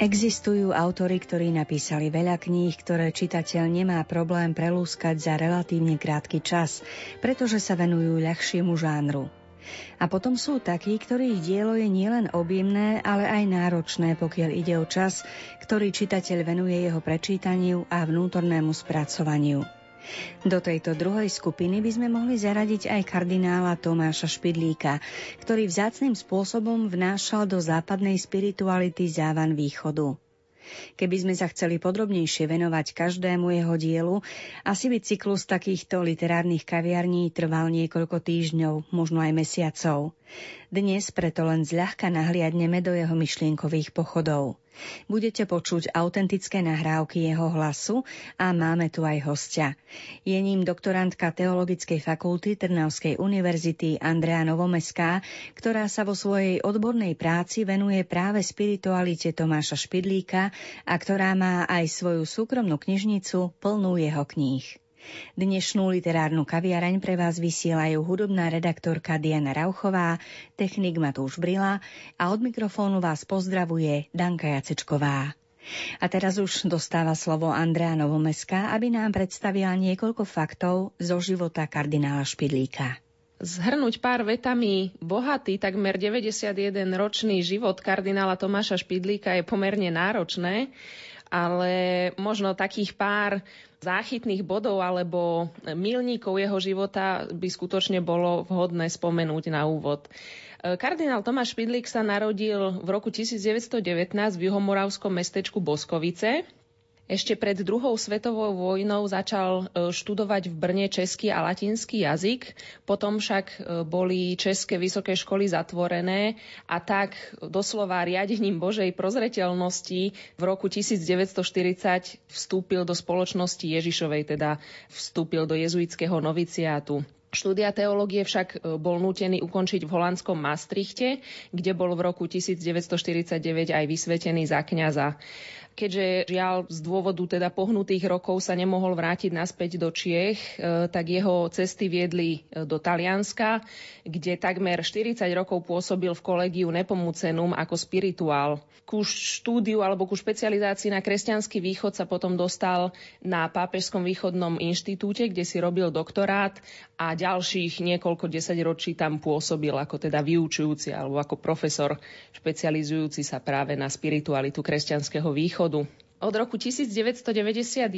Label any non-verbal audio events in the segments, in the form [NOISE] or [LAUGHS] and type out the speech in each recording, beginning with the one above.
Existujú autory, ktorí napísali veľa kníh, ktoré čitateľ nemá problém prelúskať za relatívne krátky čas, pretože sa venujú ľahšiemu žánru. A potom sú takí, ktorých dielo je nielen objemné, ale aj náročné, pokiaľ ide o čas, ktorý čitateľ venuje jeho prečítaniu a vnútornému spracovaniu. Do tejto druhej skupiny by sme mohli zaradiť aj kardinála Tomáša Špidlíka, ktorý vzácným spôsobom vnášal do západnej spirituality závan východu. Keby sme sa chceli podrobnejšie venovať každému jeho dielu, asi by cyklus takýchto literárnych kaviarní trval niekoľko týždňov, možno aj mesiacov. Dnes preto len zľahka nahliadneme do jeho myšlienkových pochodov. Budete počuť autentické nahrávky jeho hlasu a máme tu aj hostia. Je ním doktorantka Teologickej fakulty Trnavskej univerzity Andrea Novomeská, ktorá sa vo svojej odbornej práci venuje práve spiritualite Tomáša Špidlíka a ktorá má aj svoju súkromnú knižnicu plnú jeho kníh. Dnešnú literárnu kaviareň pre vás vysielajú hudobná redaktorka Diana Rauchová, technik Matúš Brila a od mikrofónu vás pozdravuje Danka Jacečková. A teraz už dostáva slovo Andrea Novomeska, aby nám predstavila niekoľko faktov zo života kardinála Špidlíka. Zhrnúť pár vetami bohatý, takmer 91-ročný život kardinála Tomáša Špidlíka je pomerne náročné, ale možno takých pár záchytných bodov alebo milníkov jeho života by skutočne bolo vhodné spomenúť na úvod. Kardinál Tomáš Špidlík sa narodil v roku 1919 v juhomoravskom mestečku Boskovice ešte pred druhou svetovou vojnou začal e, študovať v Brne český a latinský jazyk, potom však e, boli české vysoké školy zatvorené a tak doslova riadením Božej prozreteľnosti v roku 1940 vstúpil do spoločnosti Ježišovej, teda vstúpil do jezuitského noviciátu. Štúdia teológie však e, bol nútený ukončiť v holandskom Maastrichte, kde bol v roku 1949 aj vysvetený za kňaza keďže žiaľ z dôvodu teda pohnutých rokov sa nemohol vrátiť naspäť do Čiech, e, tak jeho cesty viedli e, do Talianska, kde takmer 40 rokov pôsobil v kolegiu Nepomucenum ako spirituál. Ku štúdiu alebo ku špecializácii na kresťanský východ sa potom dostal na Pápežskom východnom inštitúte, kde si robil doktorát a ďalších niekoľko desaťročí tam pôsobil ako teda vyučujúci alebo ako profesor špecializujúci sa práve na spiritualitu kresťanského východu. Od roku 1991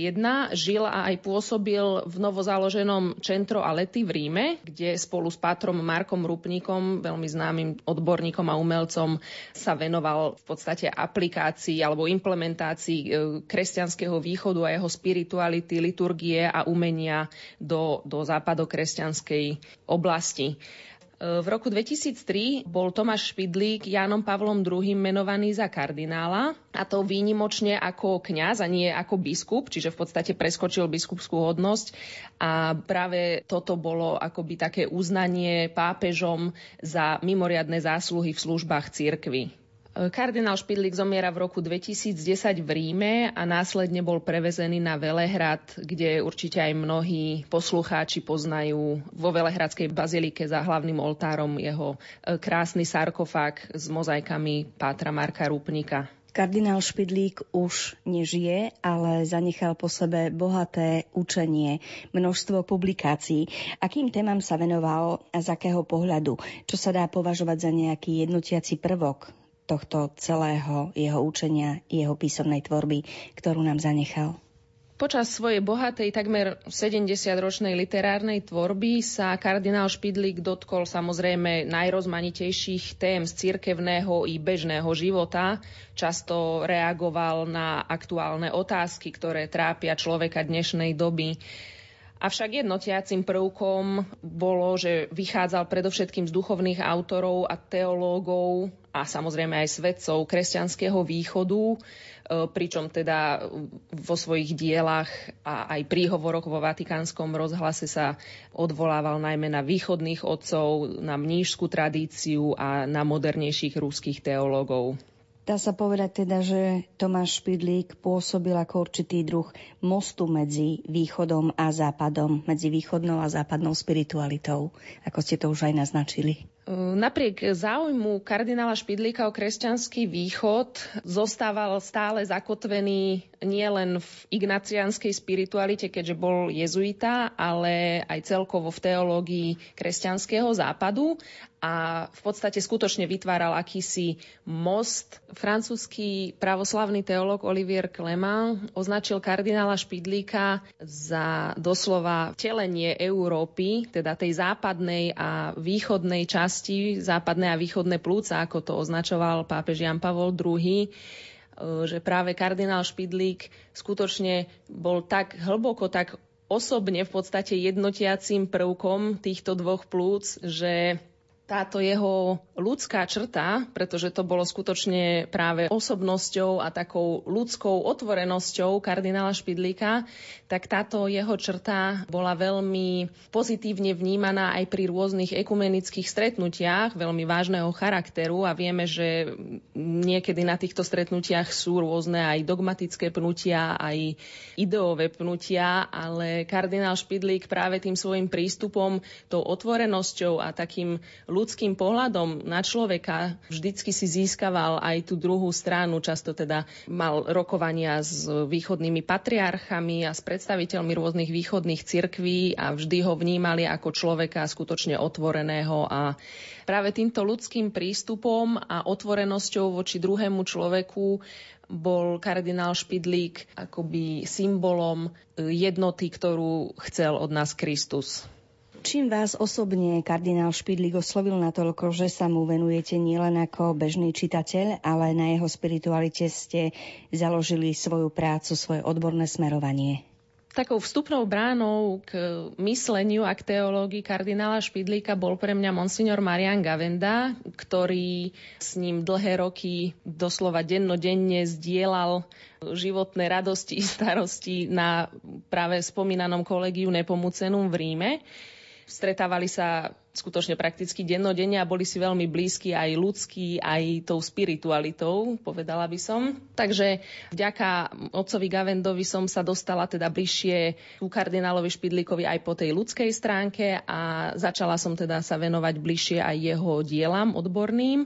žil a aj pôsobil v novozaloženom Centro Alety v Ríme, kde spolu s pátrom Markom Rupníkom, veľmi známym odborníkom a umelcom, sa venoval v podstate aplikácii alebo implementácii e, kresťanského východu a jeho spirituality, liturgie a umenia do, do západokresťanskej oblasti. V roku 2003 bol Tomáš Špidlík Jánom Pavlom II menovaný za kardinála a to výnimočne ako kňaz a nie ako biskup, čiže v podstate preskočil biskupskú hodnosť a práve toto bolo akoby také uznanie pápežom za mimoriadne zásluhy v službách cirkvy. Kardinál Špidlík zomiera v roku 2010 v Ríme a následne bol prevezený na Velehrad, kde určite aj mnohí poslucháči poznajú vo Velehradskej bazilike za hlavným oltárom jeho e, krásny sarkofág s mozaikami Pátra Marka Rúpnika. Kardinál Špidlík už nežije, ale zanechal po sebe bohaté učenie, množstvo publikácií. Akým témam sa venoval a z akého pohľadu? Čo sa dá považovať za nejaký jednotiaci prvok tohto celého jeho učenia, jeho písomnej tvorby, ktorú nám zanechal? Počas svojej bohatej, takmer 70-ročnej literárnej tvorby sa kardinál Špidlík dotkol samozrejme najrozmanitejších tém z cirkevného i bežného života. Často reagoval na aktuálne otázky, ktoré trápia človeka dnešnej doby. Avšak jednotiacim prvkom bolo, že vychádzal predovšetkým z duchovných autorov a teológov a samozrejme aj svedcov kresťanského východu, e, pričom teda vo svojich dielach a aj príhovoroch vo Vatikánskom rozhlase sa odvolával najmä na východných otcov, na mnížskú tradíciu a na modernejších rúských teológov. Dá sa povedať teda, že Tomáš Špidlík pôsobil ako určitý druh mostu medzi východom a západom, medzi východnou a západnou spiritualitou, ako ste to už aj naznačili. Napriek záujmu kardinála Špidlíka o kresťanský východ zostával stále zakotvený nielen v ignacianskej spiritualite, keďže bol jezuita, ale aj celkovo v teológii kresťanského západu a v podstate skutočne vytváral akýsi most. Francúzsky pravoslavný teológ Olivier Clement označil kardinála Špidlíka za doslova telenie Európy, teda tej západnej a východnej časti, západné a východné plúca, ako to označoval pápež Jan Pavol II že práve kardinál Špidlík skutočne bol tak hlboko, tak osobne v podstate jednotiacím prvkom týchto dvoch plúc, že táto jeho ľudská črta, pretože to bolo skutočne práve osobnosťou a takou ľudskou otvorenosťou kardinála Špidlíka, tak táto jeho črta bola veľmi pozitívne vnímaná aj pri rôznych ekumenických stretnutiach, veľmi vážneho charakteru a vieme, že niekedy na týchto stretnutiach sú rôzne aj dogmatické pnutia, aj ideové pnutia, ale kardinál Špidlík práve tým svojim prístupom, tou otvorenosťou a takým ľudským ľudským pohľadom na človeka vždycky si získaval aj tú druhú stranu. Často teda mal rokovania s východnými patriarchami a s predstaviteľmi rôznych východných cirkví a vždy ho vnímali ako človeka skutočne otvoreného a práve týmto ľudským prístupom a otvorenosťou voči druhému človeku bol kardinál Špidlík akoby symbolom jednoty, ktorú chcel od nás Kristus. Čím vás osobne kardinál Špidlík oslovil natoľko, že sa mu venujete nielen ako bežný čitateľ, ale na jeho spiritualite ste založili svoju prácu, svoje odborné smerovanie? Takou vstupnou bránou k mysleniu a k teológii kardinála Špidlíka bol pre mňa monsignor Marian Gavenda, ktorý s ním dlhé roky doslova dennodenne zdieľal životné radosti i starosti na práve spomínanom kolegiu Nepomucenum v Ríme. Stretávali sa skutočne prakticky dennodenne a boli si veľmi blízki aj ľudskí, aj tou spiritualitou, povedala by som. Takže vďaka otcovi Gavendovi som sa dostala teda bližšie ku kardinálovi Špidlíkovi aj po tej ľudskej stránke a začala som teda sa venovať bližšie aj jeho dielam odborným.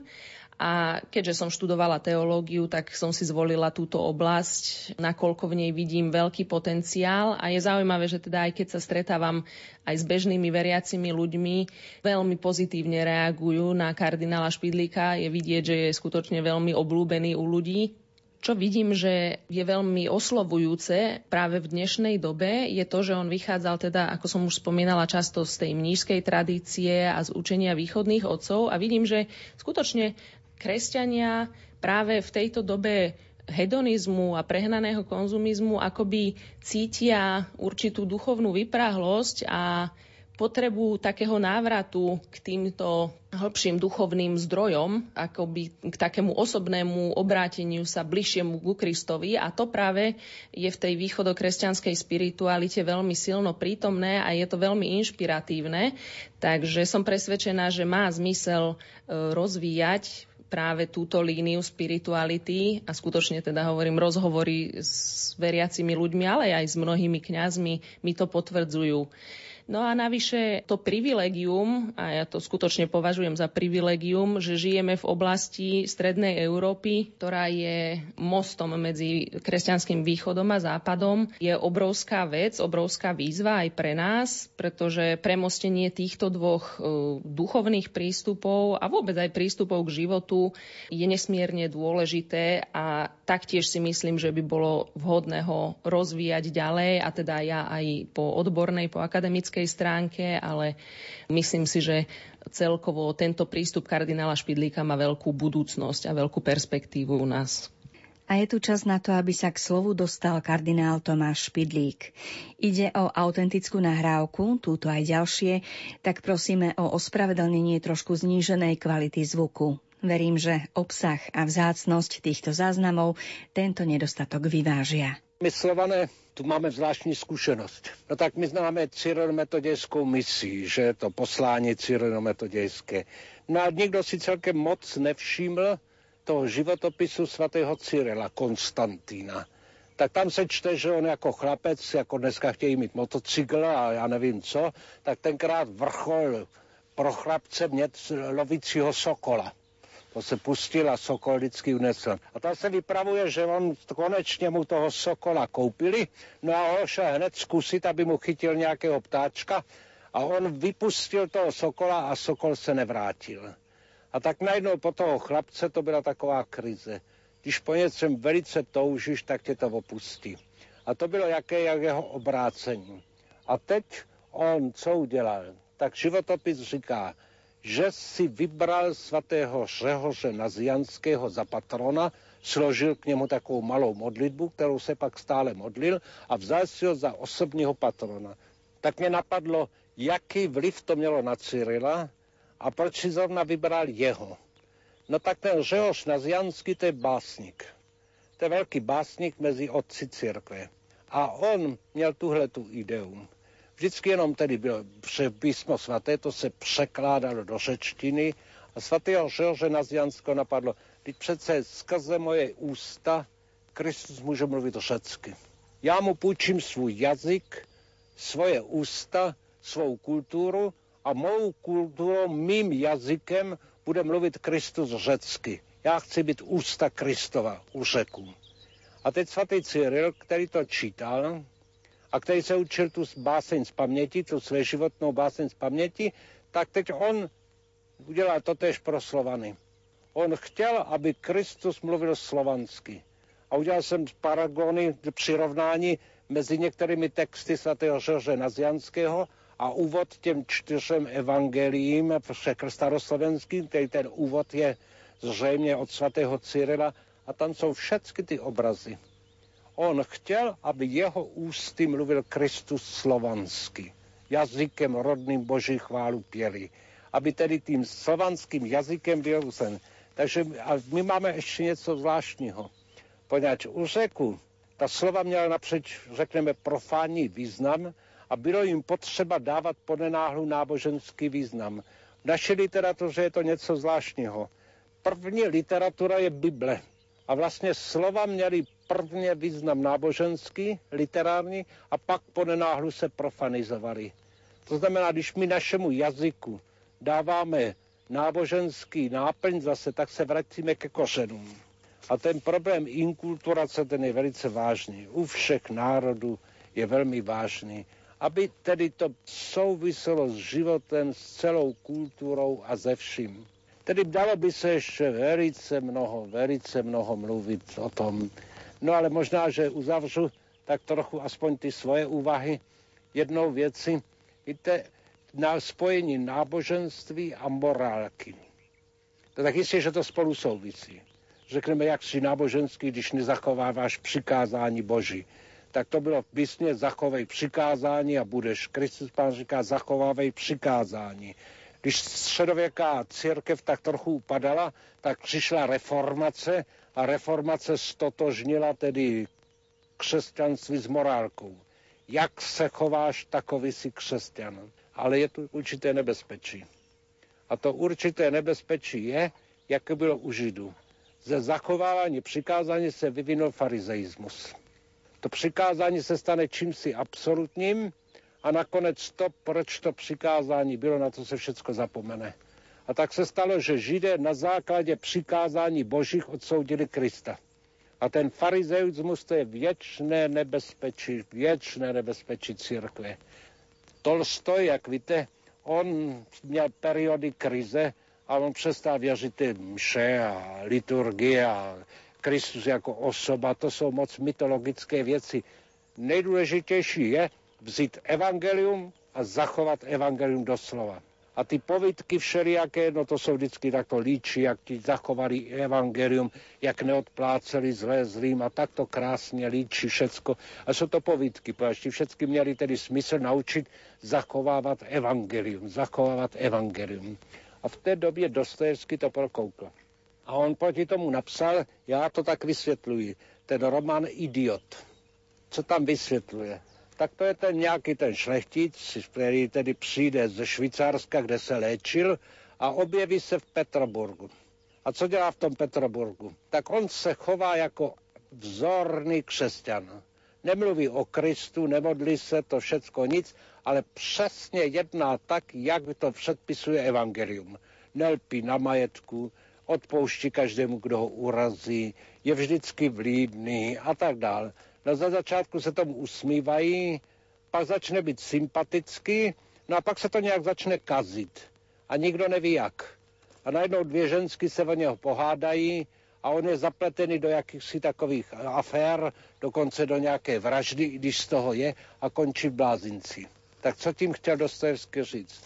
A keďže som študovala teológiu, tak som si zvolila túto oblasť, nakoľko v nej vidím veľký potenciál. A je zaujímavé, že teda aj keď sa stretávam aj s bežnými veriacimi ľuďmi, veľmi pozitívne reagujú na kardinála Špidlíka. Je vidieť, že je skutočne veľmi oblúbený u ľudí. Čo vidím, že je veľmi oslovujúce práve v dnešnej dobe, je to, že on vychádzal teda, ako som už spomínala, často z tej mnížskej tradície a z učenia východných otcov a vidím, že skutočne kresťania práve v tejto dobe hedonizmu a prehnaného konzumizmu akoby cítia určitú duchovnú vyprahlosť a potrebu takého návratu k týmto hĺbším duchovným zdrojom, akoby k takému osobnému obráteniu sa bližšiemu ku Kristovi a to práve je v tej východokresťanskej spiritualite veľmi silno prítomné a je to veľmi inšpiratívne. Takže som presvedčená, že má zmysel e, rozvíjať práve túto líniu spirituality a skutočne teda hovorím rozhovory s veriacimi ľuďmi, ale aj s mnohými kňazmi mi to potvrdzujú. No a navyše to privilegium, a ja to skutočne považujem za privilegium, že žijeme v oblasti Strednej Európy, ktorá je mostom medzi kresťanským východom a západom, je obrovská vec, obrovská výzva aj pre nás, pretože premostenie týchto dvoch e, duchovných prístupov a vôbec aj prístupov k životu je nesmierne dôležité a taktiež si myslím, že by bolo vhodné ho rozvíjať ďalej a teda ja aj po odbornej, po akademickej technickej stránke, ale myslím si, že celkovo tento prístup kardinála Špidlíka má veľkú budúcnosť a veľkú perspektívu u nás. A je tu čas na to, aby sa k slovu dostal kardinál Tomáš Špidlík. Ide o autentickú nahrávku, túto aj ďalšie, tak prosíme o ospravedlnenie trošku zníženej kvality zvuku. Verím, že obsah a vzácnosť týchto záznamov tento nedostatok vyvážia. My Slované tu máme zvláštní zkušenost. No tak my známe cyrilometodějskou misi, že je to poslání cyrilometodějské. No a nikdo si celkem moc nevšiml, toho životopisu svatého Cyrila Konstantína, tak tam se čte, že on jako chlapec, jako dneska chtějí mít motocykl a já nevím co, tak tenkrát vrchol pro chlapce mět lovícího sokola. To se pustil a Sokol vždycky unesl. A tam se vypravuje, že on konečně mu toho Sokola koupili, no a on šel hned zkusit, aby mu chytil nějakého ptáčka a on vypustil toho Sokola a Sokol se nevrátil. A tak najednou po toho chlapce to byla taková krize. Když po něčem velice toužíš, tak tě to opustí. A to bylo jaké jak jeho obrácení. A teď on co udělal? Tak životopis říká, že si vybral svatého Řehoře Nazianského za patrona, složil k němu takovou malou modlitbu, kterou se pak stále modlil a vzal si ho za osobního patrona. Tak mě napadlo, jaký vliv to mělo na Cyrila a proč si zrovna vybral jeho. No tak ten Řehoř Nazianský, to je básník. To je velký básník mezi otci církve. A on měl tuhle tu ideu. Vždycky jenom tedy bylo, písmo svaté, to se překládalo do řečtiny a svatého Žorže Naziansko napadlo, teď přece skrze moje ústa Kristus může mluvit řecky. Já mu půjčím svůj jazyk, svoje ústa, svou kulturu a mou kulturou, mým jazykem bude mluvit Kristus řecky. Já chci být ústa Kristova u řeku. A teď svatý Cyril, který to čítal, a který se učil tu báseň z paměti, tu své životnou báseň z paměti, tak teď on udělal to tež pro Slovany. On chtěl, aby Kristus mluvil slovansky. A udělal jsem paragony, přirovnání mezi některými texty svatého Žoře Nazianského a úvod těm čtyřem evangeliím staroslovenským, který ten úvod je zřejmě od svatého Cyrila a tam jsou všechny ty obrazy. On chtěl, aby jeho ústy mluvil Kristus slovansky, jazykem rodným Boží chválu pěli. Aby tedy tím slovanským jazykem byl usen. Takže a my máme ještě něco zvláštního. Poněvadž u řeku ta slova měla napřeč, řekneme, profánní význam a bylo jim potřeba dávat ponenáhlu náboženský význam. V naší literatuře je to něco zvláštního. První literatura je Bible. A vlastně slova měly prvně význam náboženský, literární a pak po nenáhlu se profanizovali. To znamená, když my našemu jazyku dáváme náboženský náplň zase, tak se vracíme ke kořenům. A ten problém inkulturace, ten je velice vážný. U všech národů je velmi vážný. Aby tedy to souviselo s životem, s celou kulturou a ze vším. Tedy dalo by se ještě velice mnoho, velice mnoho mluvit o tom, No ale možná, že uzavřu tak trochu aspoň ty svoje úvahy jednou věci. Víte, na spojení náboženství a morálky. To tak jistě, že to spolu souvisí. Řekneme, jak si náboženský, když nezachováváš přikázání Boží. Tak to bylo v písně, zachovej přikázání a budeš. Kristus pán říká, zachovávej přikázání. Když středověká církev tak trochu upadala, tak přišla reformace a reformace stotožnila tedy křesťanství s morálkou. Jak se chováš, takový si křesťan. Ale je tu určité nebezpečí. A to určité nebezpečí je, jak bylo u Židů. Ze zachovávání přikázání se vyvinul farizeismus. To přikázání se stane čímsi absolutním a nakonec to, proč to přikázání bylo, na to se všechno zapomene. A tak se stalo, že Židé na základě přikázání božích odsoudili Krista. A ten farizeusmus to je věčné nebezpečí, věčné nebezpečí církve. Tolstoj, jak víte, on měl periody krize a on přestal věřit ty mše a liturgie a Kristus jako osoba, to jsou moc mytologické věci. Nejdůležitější je vzít evangelium a zachovat evangelium doslova. A ty povídky všelijaké, no to jsou vždycky takto líči, jak ti zachovali evangelium, jak neodpláceli zlé zlým a takto krásně líčí všecko. A jsou to povídky, protože všechny měli tedy smysl naučit zachovávat evangelium, zachovávat evangelium. A v té době Dostojevský to prokoukl. A on proti tomu napsal, já to tak vysvětluji, ten román Idiot. Co tam vysvětluje? Tak to je ten nějaký ten šlechtic, který tedy přijde ze Švýcarska, kde se léčil a objeví se v Petroburgu. A co dělá v tom Petroburgu? Tak on se chová jako vzorný křesťan. Nemluví o Kristu, nemodlí se, to všecko nic, ale přesně jedná tak, jak to předpisuje evangelium. Nelpí na majetku, odpouští každému, kdo ho urazí, je vždycky vlídný a tak dále. No za začátku se tomu usmívají, pak začne být sympatický, no a pak se to nějak začne kazit. A nikdo neví jak. A najednou dvě žensky se o něho pohádají a on je zapletený do jakýchsi takových afér, dokonce do nějaké vraždy, když z toho je, a končí v blázinci. Tak co tím chtěl Dostojevský říct?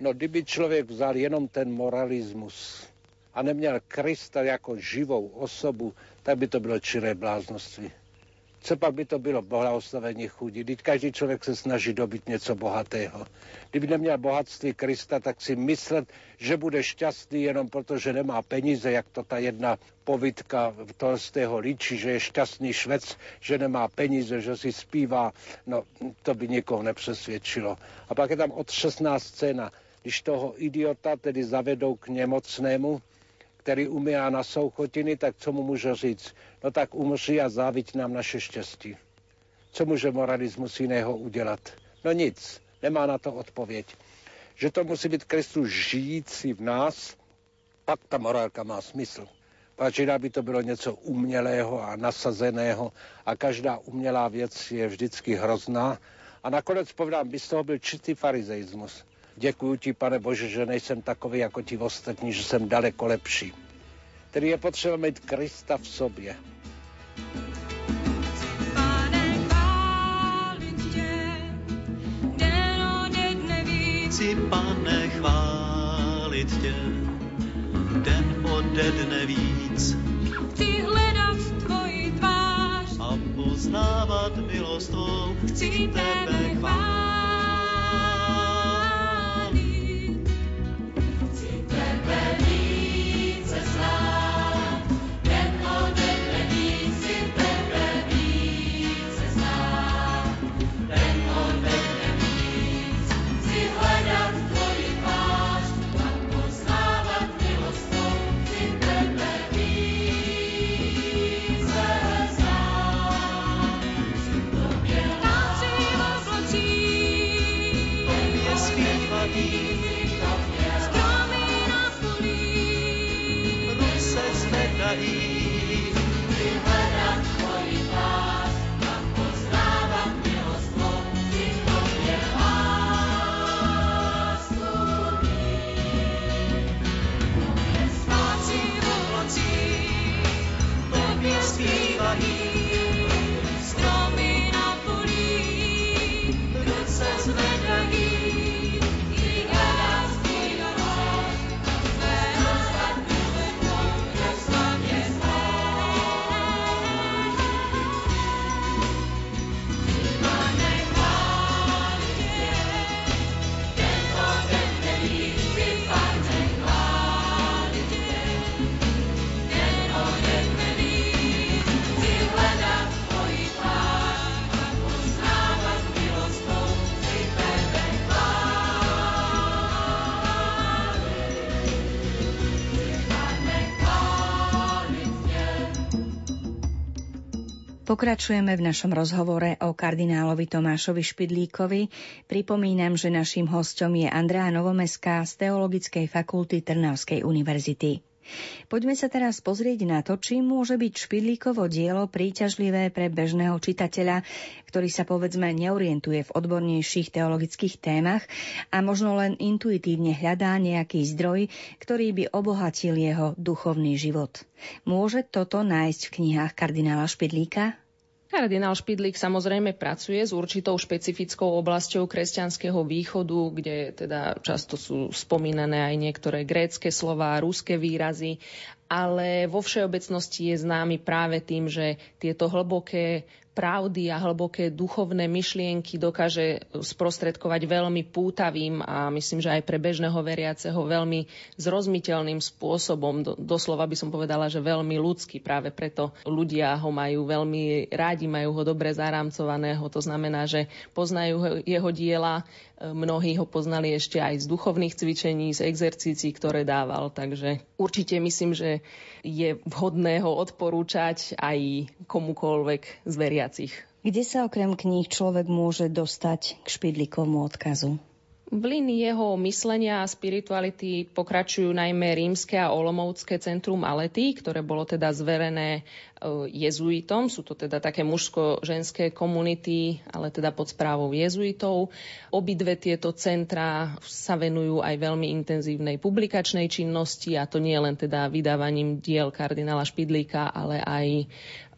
No, kdyby člověk vzal jenom ten moralismus a neměl Krista jako živou osobu, tak by to bylo čiré bláznosti. Co pak by to bylo blahoslavení chudí? Teď každý člověk se snaží dobit něco bohatého. Kdyby neměl bohatství Krista, tak si myslet, že bude šťastný jenom proto, že nemá peníze, jak to ta jedna povitka Tolstého líčí, že je šťastný švec, že nemá peníze, že si zpívá, no to by nikoho nepřesvědčilo. A pak je tam od 16 scéna, když toho idiota tedy zavedou k nemocnému, který umírá na souchotiny, tak co mu může říct? No tak umří a záviť nám naše štěstí. Co může moralismus jiného udělat? No nic, nemá na to odpověď. Že to musí být Kristus žijící v nás, pak ta morálka má smysl. Pač by to bylo něco umělého a nasazeného a každá umělá věc je vždycky hrozná. A nakonec povedám, by z toho byl čistý farizeismus. Děkuji ti, pane Bože, že nejsem takový jako ti ostatní, že jsem daleko lepší. Tedy je potřeba mít Krista v sobě. Chci, pane, chválit tě, den ode dne víc. Chci hledat tvoji tvář a poznávat milost tvou. Chci tebe chválit. ahí. Pokračujeme v našom rozhovore o kardinálovi Tomášovi Špidlíkovi. Pripomínam, že naším hostom je Andrea Novomeská z Teologickej fakulty Trnavskej univerzity. Poďme sa teraz pozrieť na to, či môže byť špidlíkovo dielo príťažlivé pre bežného čitateľa, ktorý sa povedzme neorientuje v odbornejších teologických témach a možno len intuitívne hľadá nejaký zdroj, ktorý by obohatil jeho duchovný život. Môže toto nájsť v knihách kardinála Špidlíka? Kardinál Špidlík samozrejme pracuje s určitou špecifickou oblasťou kresťanského východu, kde teda často sú spomínané aj niektoré grécké slová, ruské výrazy, ale vo všeobecnosti je známy práve tým, že tieto hlboké pravdy a hlboké duchovné myšlienky dokáže sprostredkovať veľmi pútavým a myslím, že aj pre bežného veriaceho veľmi zrozmiteľným spôsobom. Do, doslova by som povedala, že veľmi ľudský. Práve preto ľudia ho majú veľmi rádi, majú ho dobre zarámcovaného. To znamená, že poznajú jeho diela, mnohí ho poznali ešte aj z duchovných cvičení, z exercícií, ktoré dával. Takže určite myslím, že je vhodné ho odporúčať aj komukoľvek z veriacich. Kde sa okrem kníh človek môže dostať k špidlíkovmu odkazu? V línii jeho myslenia a spirituality pokračujú najmä rímske a olomovské centrum Alety, ktoré bolo teda zverené e, jezuitom. Sú to teda také mužsko-ženské komunity, ale teda pod správou jezuitov. Obidve tieto centra sa venujú aj veľmi intenzívnej publikačnej činnosti a to nie len teda vydávaním diel kardinála Špidlíka, ale aj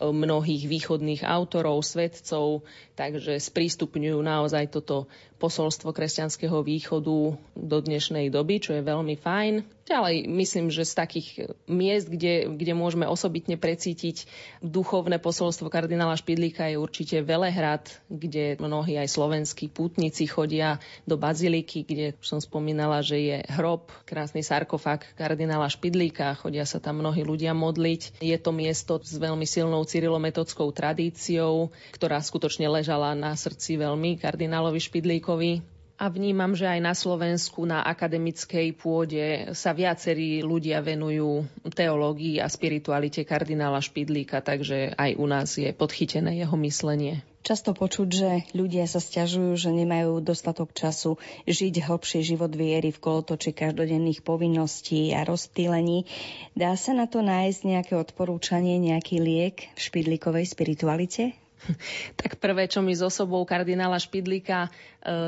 mnohých východných autorov, svedcov, takže sprístupňujú naozaj toto posolstvo kresťanského východu do dnešnej doby, čo je veľmi fajn. Ďalej myslím, že z takých miest, kde, kde môžeme osobitne precítiť duchovné posolstvo kardinála Špidlíka je určite Velehrad, kde mnohí aj slovenskí pútnici chodia do baziliky, kde som spomínala, že je hrob, krásny sarkofag kardinála Špidlíka, chodia sa tam mnohí ľudia modliť. Je to miesto s veľmi silnou cyrilometockou tradíciou, ktorá skutočne ležala na srdci veľmi kardinálovi Špidlíkovi a vnímam, že aj na Slovensku na akademickej pôde sa viacerí ľudia venujú teológii a spiritualite kardinála Špidlíka, takže aj u nás je podchytené jeho myslenie. Často počuť, že ľudia sa stiažujú, že nemajú dostatok času žiť hlbší život viery v kolotoči každodenných povinností a rozptýlení. Dá sa na to nájsť nejaké odporúčanie, nejaký liek v špidlíkovej spiritualite? [LAUGHS] Tak prvé, čo mi z osobou kardinála Špidlíka e,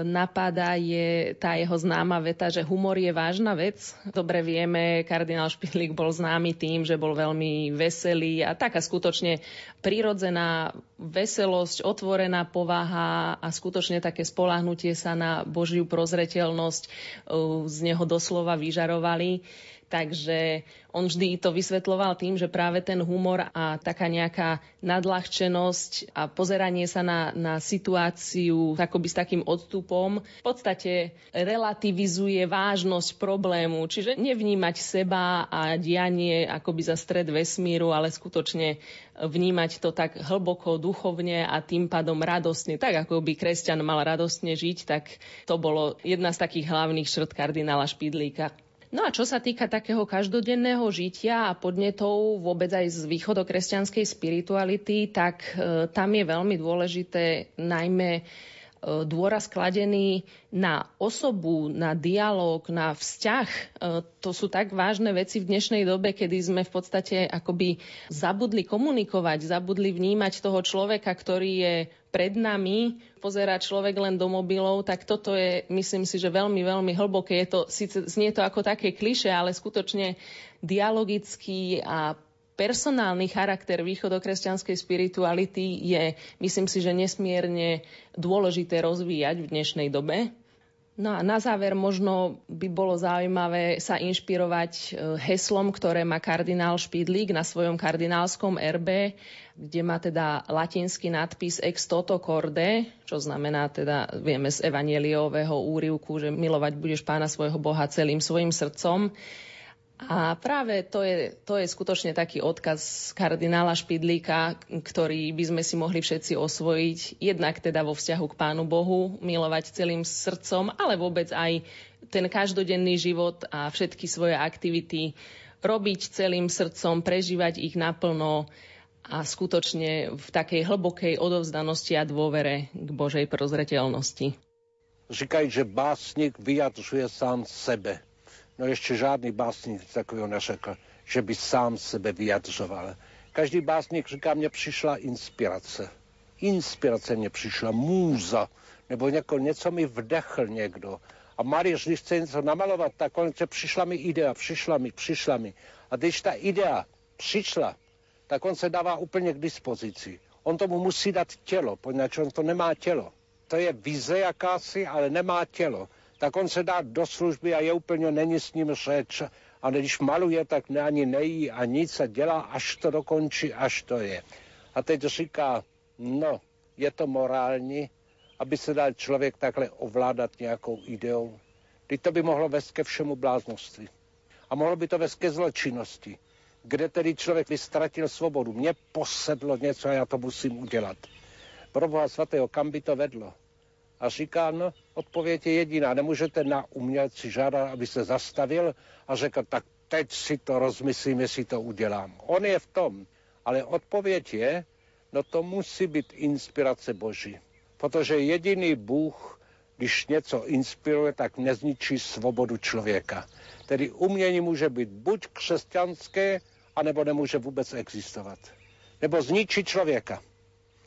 napadá, je tá jeho známa veta, že humor je vážna vec. Dobre vieme, kardinál Špidlík bol známy tým, že bol veľmi veselý a taká skutočne prirodzená veselosť, otvorená povaha a skutočne také spolahnutie sa na Božiu prozreteľnosť e, z neho doslova vyžarovali. Takže on vždy to vysvetloval tým, že práve ten humor a taká nejaká nadľahčenosť a pozeranie sa na, na situáciu akoby s takým odstupom v podstate relativizuje vážnosť problému. Čiže nevnímať seba a dianie akoby za stred vesmíru, ale skutočne vnímať to tak hlboko, duchovne a tým pádom radostne. Tak ako by kresťan mal radostne žiť, tak to bolo jedna z takých hlavných šrt kardinála Špidlíka. No a čo sa týka takého každodenného žitia a podnetov vôbec aj z východokresťanskej spirituality, tak e, tam je veľmi dôležité najmä e, dôraz kladený na osobu, na dialog, na vzťah. E, to sú tak vážne veci v dnešnej dobe, kedy sme v podstate akoby zabudli komunikovať, zabudli vnímať toho človeka, ktorý je pred nami pozerá človek len do mobilov, tak toto je, myslím si, že veľmi, veľmi hlboké. Je to, síce znie to ako také kliše, ale skutočne dialogický a personálny charakter východokresťanskej spirituality je, myslím si, že nesmierne dôležité rozvíjať v dnešnej dobe. No a na záver možno by bolo zaujímavé sa inšpirovať e, heslom, ktoré má kardinál Špidlík na svojom kardinálskom erbe, kde má teda latinský nadpis ex toto corde, čo znamená teda, vieme z evanieliového úrivku, že milovať budeš pána svojho Boha celým svojim srdcom. A práve to je, to je skutočne taký odkaz kardinála Špidlíka, ktorý by sme si mohli všetci osvojiť, jednak teda vo vzťahu k Pánu Bohu, milovať celým srdcom, ale vôbec aj ten každodenný život a všetky svoje aktivity robiť celým srdcom, prežívať ich naplno a skutočne v takej hlbokej odovzdanosti a dôvere k Božej prozreteľnosti. Říkají, že básnik vyjadřuje sám sebe No žádný básník takového neřekl, že by sám sebe vyjadřoval. Každý básník říká, mně přišla inspirace. Inspirace mě přišla, můza, nebo něko, něco mi vdechl někdo. A Mariš, když chce něco namalovat, tak on chce, přišla mi idea, přišla mi, přišla mi. A když ta idea přišla, tak on se dává úplně k dispozici. On tomu musí dát tělo, poněvadž on to nemá tělo. To je vize jakási, ale nemá tělo tak on se dá do služby a je úplně není s ním řeč. A když maluje, tak ne, ani nejí a nic a dělá, až to dokončí, až to je. A teď říká, No, je to morální, aby se dal člověk takhle ovládat nějakou ideou. Teď to by mohlo vést ke všemu bláznoství. A mohlo by to vést ke zločinnosti, kde tedy člověk vystratil svobodu. Mně posedlo něco a já to musím udělat. Pro Boha svatého, kam by to vedlo? A říká, no, odpověď je jediná. Nemůžete na umělci žádat, aby se zastavil a řekl, tak teď si to rozmyslím, jestli to udělám. On je v tom. Ale odpověď je, no to musí být inspirace Boží. Protože jediný Bůh, když něco inspiruje, tak nezničí svobodu člověka. Tedy umění může být buď křesťanské, anebo nemůže vůbec existovat. Nebo zničí člověka.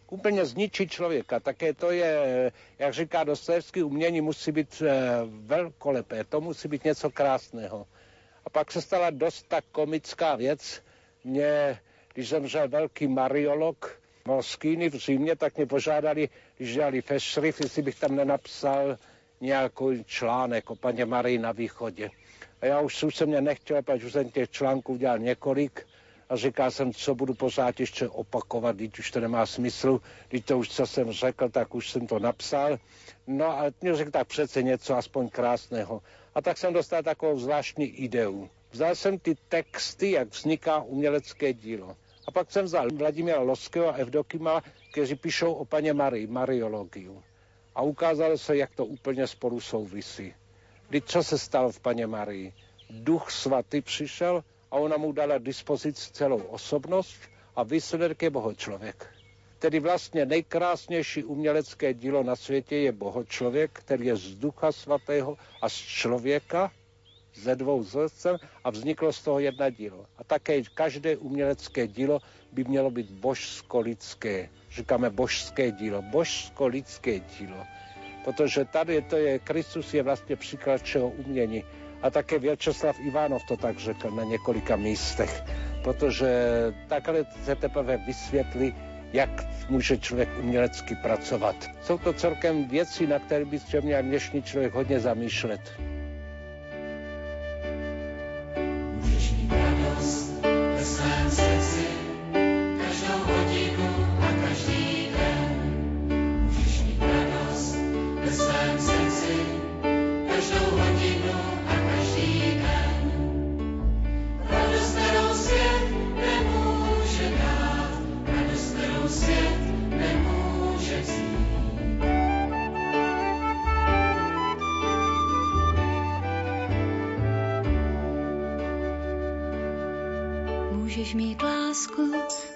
Úplně zničí člověka. Také to je, jak říká Dostojevský, umění musí být e, velkolepé. To musí být něco krásného. A pak se stala dost tak komická věc. Mě, když zemřel velký mariolog Moskýny v Římě, tak mě požádali, když dělali fešrif, jestli bych tam nenapsal nějaký článek o paně Marii na východě. A já už jsem mě nechtěl, protože už jsem těch článků dělal několik a říkal jsem, co budu pořád ještě opakovat, když už to nemá smysl, když to už co jsem řekl, tak už jsem to napsal. No a mě řekl tak přece něco aspoň krásného. A tak jsem dostal takovou zvláštní ideu. Vzal jsem ty texty, jak vzniká umělecké dílo. A pak jsem vzal Vladimíra Loského a Evdokima, kteří píšou o paně Marii, mariologiu. A ukázalo se, jak to úplně spolu souvisí. Kdy co se stalo v paně Marii? Duch svatý přišel a ona mu dala dispozici celou osobnost a výsledek je bohočlověk. Tedy vlastně nejkrásnější umělecké dílo na světě je bohočlověk, který je z ducha svatého a z člověka, ze dvou zrcem a vzniklo z toho jedna dílo. A také každé umělecké dílo by mělo být božsko-lidské. Říkáme božské dílo, božsko-lidské dílo. Protože tady to je, Kristus je vlastně příklad všeho umění. A také Věčeslav Ivanov to tak řekl na několika místech. Protože takhle se teprve vysvětlí, jak může člověk umělecky pracovat. Jsou to celkem věci, na které by se měl dnešní člověk hodně zamýšlet.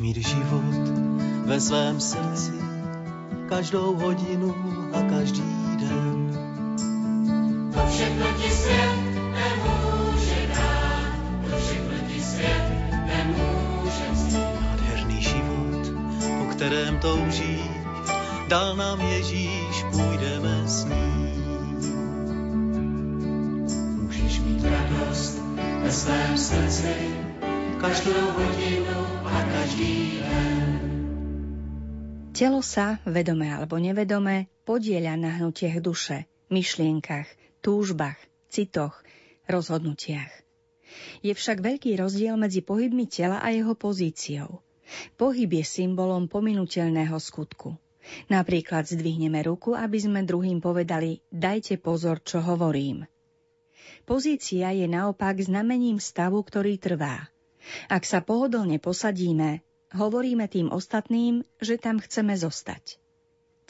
život ve svém srdci každou hodinu a každý den. To všechno ti svět nemůže dát, to všechno ti svět nemůže vzít. Nádherný život, po kterém toužíš, dal nám Ježíš, půjdeme s ním. Můžeš mít radost ve svém srdci každou hodinu Telo sa, vedome alebo nevedome, podieľa na hnutiach duše, myšlienkach, túžbách, citoch, rozhodnutiach. Je však veľký rozdiel medzi pohybmi tela a jeho pozíciou. Pohyb je symbolom pominuteľného skutku. Napríklad zdvihneme ruku, aby sme druhým povedali dajte pozor, čo hovorím. Pozícia je naopak znamením stavu, ktorý trvá. Ak sa pohodlne posadíme, hovoríme tým ostatným, že tam chceme zostať.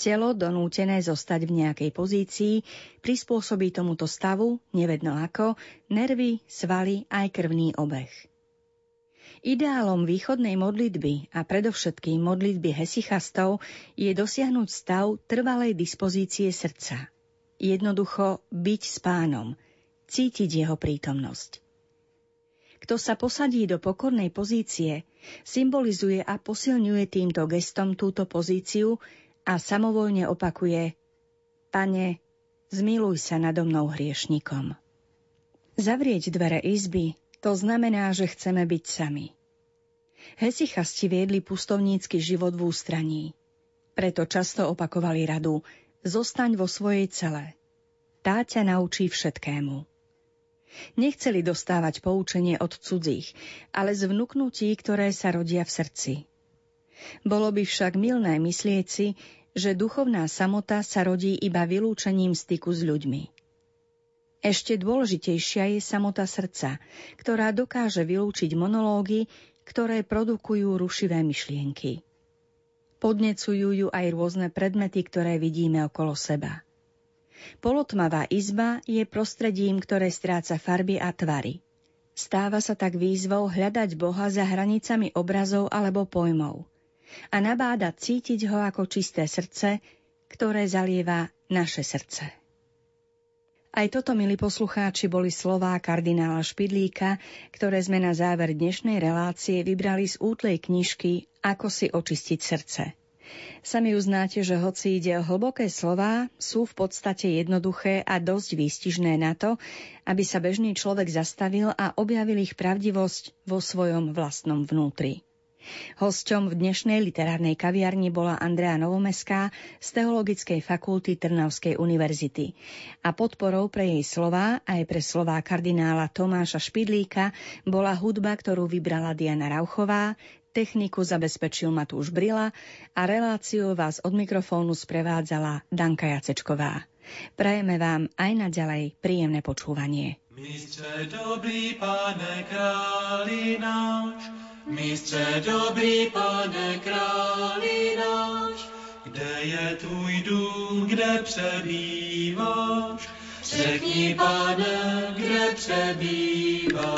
Telo, donútené zostať v nejakej pozícii, prispôsobí tomuto stavu, nevedno ako, nervy, svaly aj krvný obeh. Ideálom východnej modlitby a predovšetkým modlitby hesichastov je dosiahnuť stav trvalej dispozície srdca. Jednoducho byť s pánom, cítiť jeho prítomnosť. Kto sa posadí do pokornej pozície, symbolizuje a posilňuje týmto gestom túto pozíciu a samovolne opakuje Pane, zmiluj sa nado mnou hriešnikom. Zavrieť dvere izby to znamená, že chceme byť sami. Hesichasti viedli pustovnícky život v ústraní. Preto často opakovali radu Zostaň vo svojej cele. Tá ťa naučí všetkému. Nechceli dostávať poučenie od cudzích, ale z vnúknutí, ktoré sa rodia v srdci. Bolo by však milné myslieť si, že duchovná samota sa rodí iba vylúčením styku s ľuďmi. Ešte dôležitejšia je samota srdca, ktorá dokáže vylúčiť monológy, ktoré produkujú rušivé myšlienky. Podnecujú ju aj rôzne predmety, ktoré vidíme okolo seba. Polotmavá izba je prostredím, ktoré stráca farby a tvary. Stáva sa tak výzvou hľadať Boha za hranicami obrazov alebo pojmov a nabáda cítiť ho ako čisté srdce, ktoré zalieva naše srdce. Aj toto, milí poslucháči, boli slová kardinála Špidlíka, ktoré sme na záver dnešnej relácie vybrali z útlej knižky Ako si očistiť srdce. Sami uznáte, že hoci ide o hlboké slová, sú v podstate jednoduché a dosť výstižné na to, aby sa bežný človek zastavil a objavil ich pravdivosť vo svojom vlastnom vnútri. Hosťom v dnešnej literárnej kaviarni bola Andrea Novomeská z Teologickej fakulty Trnavskej univerzity. A podporou pre jej slová aj pre slová kardinála Tomáša Špidlíka bola hudba, ktorú vybrala Diana Rauchová, techniku zabezpečil Matúš Brila a reláciu vás od mikrofónu sprevádzala Danka Jacečková. Prajeme vám aj naďalej príjemné počúvanie. Mistře dobrý, pane králi náš, Mistře dobrý, pane králi náš, kde je tvůj dům, kde přebýváš? Řekni, pane, kde přebýváš?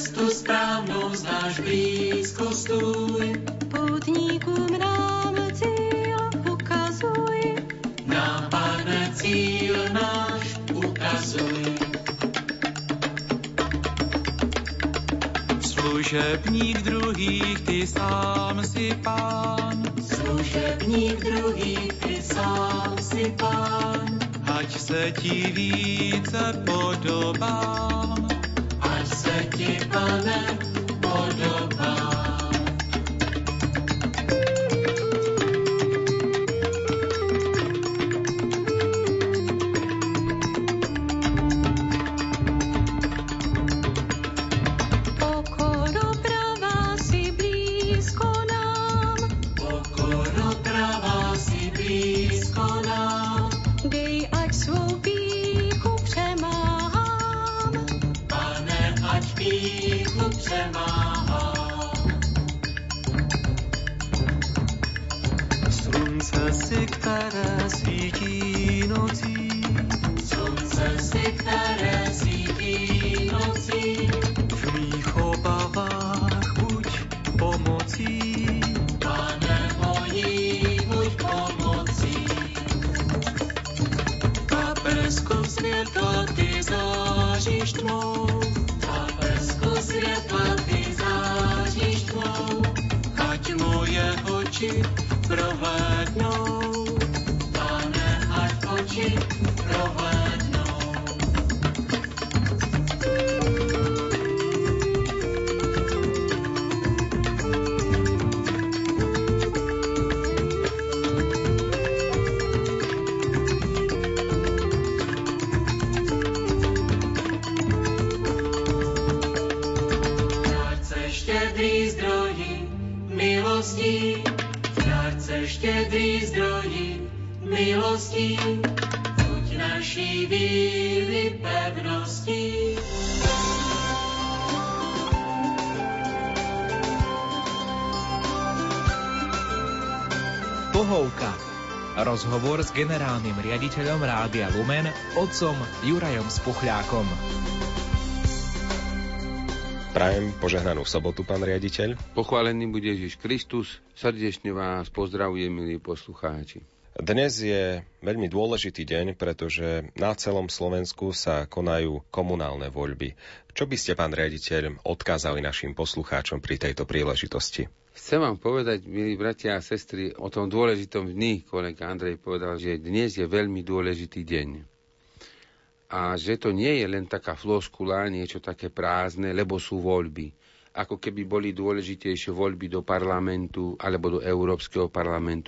Cestu správnou znáš blízko stůj. Putníkům nám cíl ukazuj. Nám, pane, cíl náš ukazuj. Služebník druhých, ty sám si pán. Služebník druhý, ty sám si pán. Ať se ti více podobám. Blízko nám. Dej, ať svou Které svítí nocí, Slunce si, které svítí v mých obavách buď pomocí. Pane buď pomocí. Paprsku světla ty záříš tmou, Na prsku světla ty záříš tmou. ať moje oči prohlédnou. Dárce štědrý zdroji milostí, buď naší víry pevností. Pohovka. Rozhovor s generálnym riaditeľom Rádia Lumen, otcom Jurajom Spuchľákom. Prajem požehnanú sobotu, pán riaditeľ. Pochválený bude Ježiš Kristus. Srdečne vás pozdravujem, milí poslucháči. Dnes je veľmi dôležitý deň, pretože na celom Slovensku sa konajú komunálne voľby. Čo by ste, pán riaditeľ, odkázali našim poslucháčom pri tejto príležitosti? Chcem vám povedať, milí bratia a sestry, o tom dôležitom dni. Kolega Andrej povedal, že dnes je veľmi dôležitý deň. A že to nie je len taká floskula, niečo také prázdne, lebo sú voľby. Ako keby boli dôležitejšie voľby do parlamentu alebo do Európskeho parlamentu.